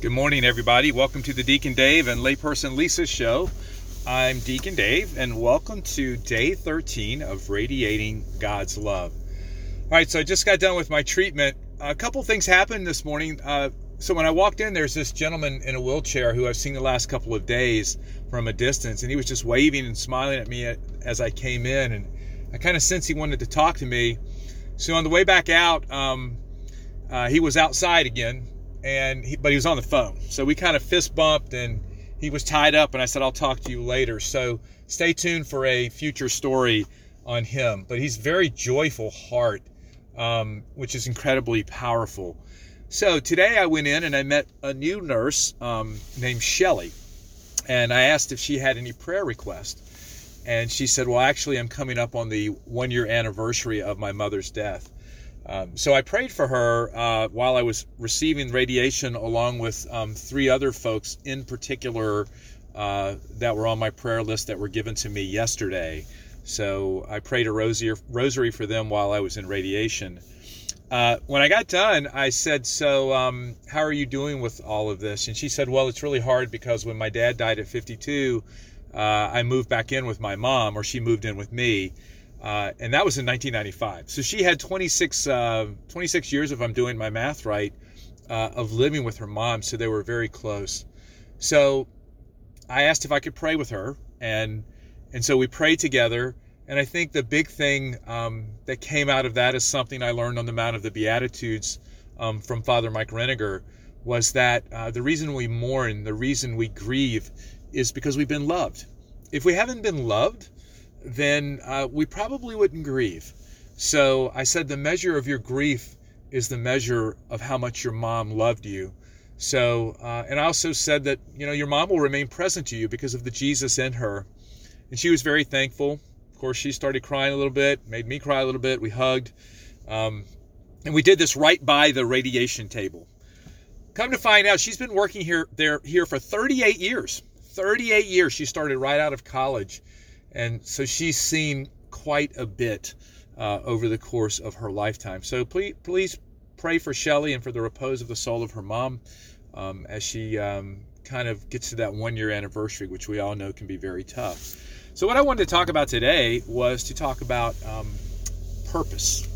Good morning, everybody. Welcome to the Deacon Dave and layperson Lisa show. I'm Deacon Dave, and welcome to day 13 of Radiating God's Love. All right, so I just got done with my treatment. A couple things happened this morning. Uh, so when I walked in, there's this gentleman in a wheelchair who I've seen the last couple of days from a distance, and he was just waving and smiling at me as I came in, and I kind of sensed he wanted to talk to me. So on the way back out, um, uh, he was outside again, and he, but he was on the phone. So we kind of fist bumped, and he was tied up, and I said, "I'll talk to you later." So stay tuned for a future story on him. But he's very joyful heart, um, which is incredibly powerful. So today I went in and I met a new nurse um, named Shelly, and I asked if she had any prayer requests. And she said, Well, actually, I'm coming up on the one year anniversary of my mother's death. Um, so I prayed for her uh, while I was receiving radiation, along with um, three other folks in particular uh, that were on my prayer list that were given to me yesterday. So I prayed a rosary, rosary for them while I was in radiation. Uh, when I got done, I said, So, um, how are you doing with all of this? And she said, Well, it's really hard because when my dad died at 52, uh, I moved back in with my mom, or she moved in with me. Uh, and that was in 1995. So she had 26, uh, 26 years, if I'm doing my math right, uh, of living with her mom. So they were very close. So I asked if I could pray with her, and and so we prayed together. And I think the big thing um, that came out of that is something I learned on the Mount of the Beatitudes um, from Father Mike Reniger was that uh, the reason we mourn, the reason we grieve, is because we've been loved. If we haven't been loved, then uh, we probably wouldn't grieve. So I said the measure of your grief is the measure of how much your mom loved you. So, uh, and I also said that, you know, your mom will remain present to you because of the Jesus in her. And she was very thankful. Of course, she started crying a little bit, made me cry a little bit. We hugged. Um, and we did this right by the radiation table. Come to find out, she's been working here there here for 38 years. 38 years. She started right out of college. And so she's seen quite a bit uh, over the course of her lifetime. So please, please pray for Shelly and for the repose of the soul of her mom um, as she um, kind of gets to that one year anniversary, which we all know can be very tough. So, what I wanted to talk about today was to talk about um, purpose.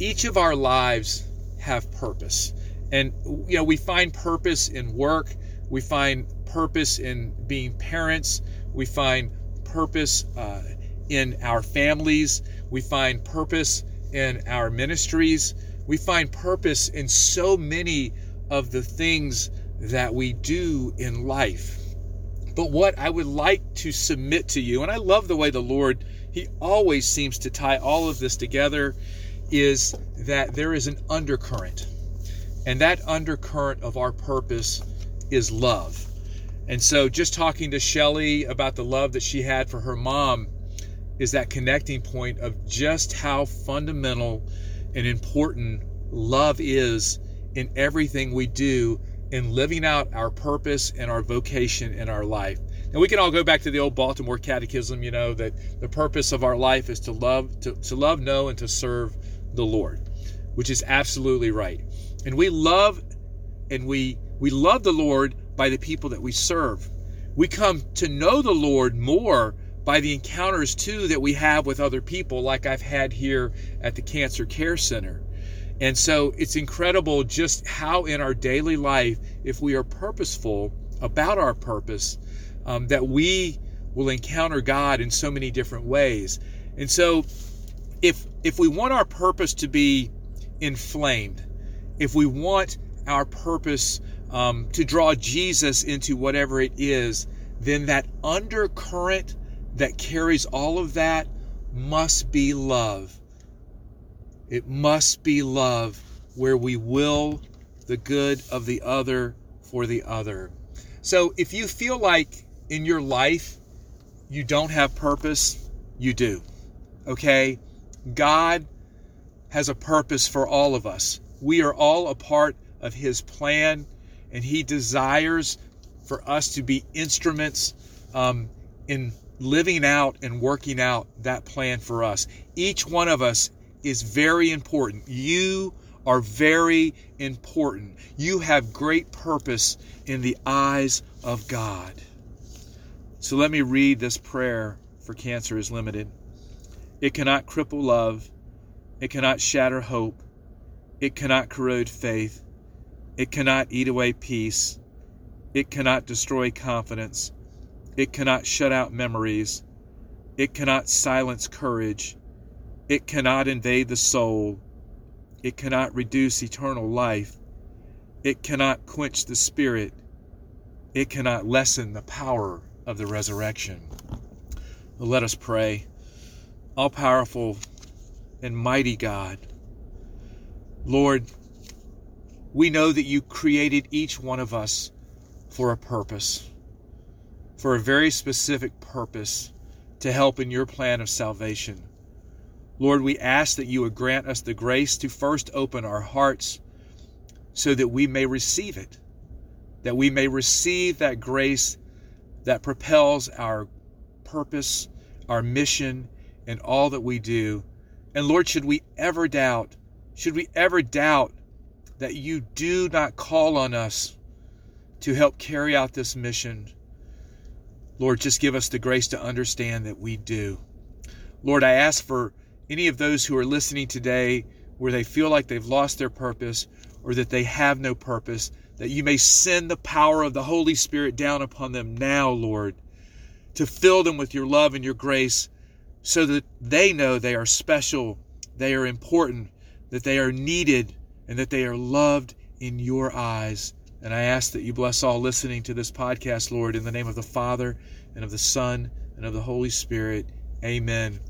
Each of our lives have purpose. And, you know, we find purpose in work, we find purpose in being parents, we find purpose uh, in our families, we find purpose in our ministries, we find purpose in so many of the things that we do in life. But what I would like to submit to you, and I love the way the Lord, He always seems to tie all of this together, is that there is an undercurrent. And that undercurrent of our purpose is love. And so, just talking to Shelly about the love that she had for her mom is that connecting point of just how fundamental and important love is in everything we do in living out our purpose and our vocation in our life. And we can all go back to the old Baltimore Catechism, you know, that the purpose of our life is to love, to, to love, know, and to serve the Lord, which is absolutely right. And we love and we we love the Lord by the people that we serve. We come to know the Lord more by the encounters too that we have with other people, like I've had here at the Cancer Care Center. And so it's incredible just how in our daily life, if we are purposeful about our purpose, um, that we will encounter God in so many different ways. And so if if we want our purpose to be inflamed, if we want our purpose um, to draw Jesus into whatever it is, then that undercurrent that carries all of that must be love. It must be love where we will the good of the other for the other. So if you feel like in your life you don't have purpose, you do. Okay? God has a purpose for all of us. We are all a part of His plan and He desires for us to be instruments um, in living out and working out that plan for us. Each one of us is very important. You are very important. You have great purpose in the eyes of God. So let me read this prayer for Cancer is Limited. It cannot cripple love, it cannot shatter hope, it cannot corrode faith, it cannot eat away peace, it cannot destroy confidence, it cannot shut out memories, it cannot silence courage, it cannot invade the soul it cannot reduce eternal life. It cannot quench the spirit. It cannot lessen the power of the resurrection. Let us pray. All powerful and mighty God, Lord, we know that you created each one of us for a purpose, for a very specific purpose to help in your plan of salvation. Lord, we ask that you would grant us the grace to first open our hearts so that we may receive it, that we may receive that grace that propels our purpose, our mission, and all that we do. And Lord, should we ever doubt, should we ever doubt that you do not call on us to help carry out this mission, Lord, just give us the grace to understand that we do. Lord, I ask for any of those who are listening today where they feel like they've lost their purpose or that they have no purpose, that you may send the power of the Holy Spirit down upon them now, Lord, to fill them with your love and your grace so that they know they are special, they are important, that they are needed, and that they are loved in your eyes. And I ask that you bless all listening to this podcast, Lord, in the name of the Father, and of the Son, and of the Holy Spirit. Amen.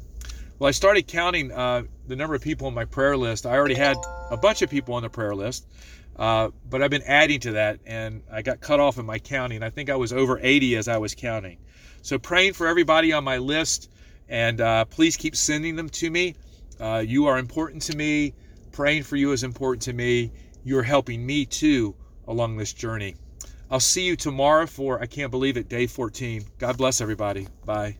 Well, I started counting uh, the number of people on my prayer list. I already had a bunch of people on the prayer list, uh, but I've been adding to that, and I got cut off in my counting. I think I was over 80 as I was counting. So, praying for everybody on my list, and uh, please keep sending them to me. Uh, you are important to me. Praying for you is important to me. You're helping me too along this journey. I'll see you tomorrow for, I can't believe it, day 14. God bless everybody. Bye.